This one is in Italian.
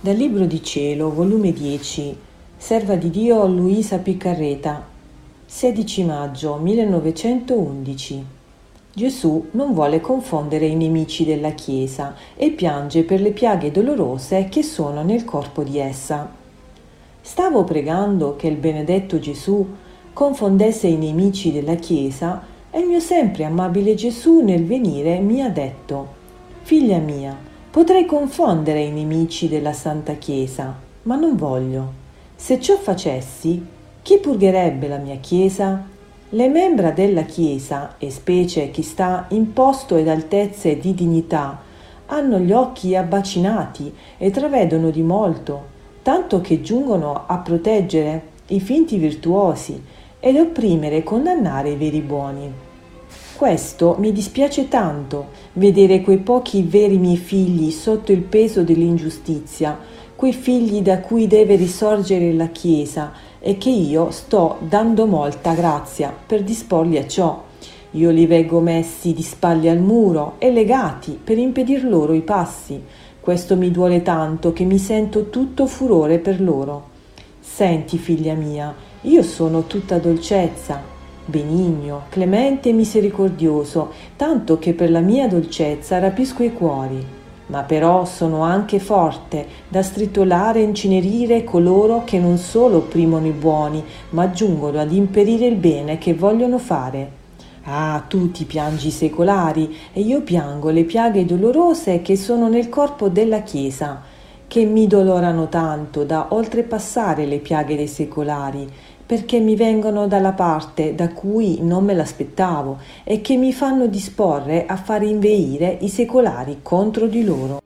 Dal Libro di Cielo, volume 10, Serva di Dio Luisa Piccarreta, 16 maggio 1911. Gesù non vuole confondere i nemici della Chiesa e piange per le piaghe dolorose che sono nel corpo di essa. Stavo pregando che il benedetto Gesù confondesse i nemici della Chiesa e il mio sempre amabile Gesù nel venire mi ha detto, Figlia mia, Potrei confondere i nemici della Santa Chiesa, ma non voglio. Se ciò facessi, chi purgherebbe la mia Chiesa? Le membra della Chiesa, e specie chi sta in posto ed altezze di dignità, hanno gli occhi abbacinati e travedono di molto, tanto che giungono a proteggere i finti virtuosi ed opprimere e condannare i veri buoni. Questo mi dispiace tanto, vedere quei pochi veri miei figli sotto il peso dell'ingiustizia, quei figli da cui deve risorgere la Chiesa e che io sto dando molta grazia per disporli a ciò. Io li veggo messi di spalle al muro e legati per impedir loro i passi. Questo mi duole tanto che mi sento tutto furore per loro. Senti, figlia mia, io sono tutta dolcezza, benigno, clemente e misericordioso, tanto che per la mia dolcezza rapisco i cuori. Ma però sono anche forte da stritolare e incenerire coloro che non solo opprimono i buoni, ma giungono ad imperire il bene che vogliono fare. Ah, tu ti piangi i secolari e io piango le piaghe dolorose che sono nel corpo della Chiesa, che mi dolorano tanto da oltrepassare le piaghe dei secolari perché mi vengono dalla parte da cui non me l'aspettavo e che mi fanno disporre a far inveire i secolari contro di loro.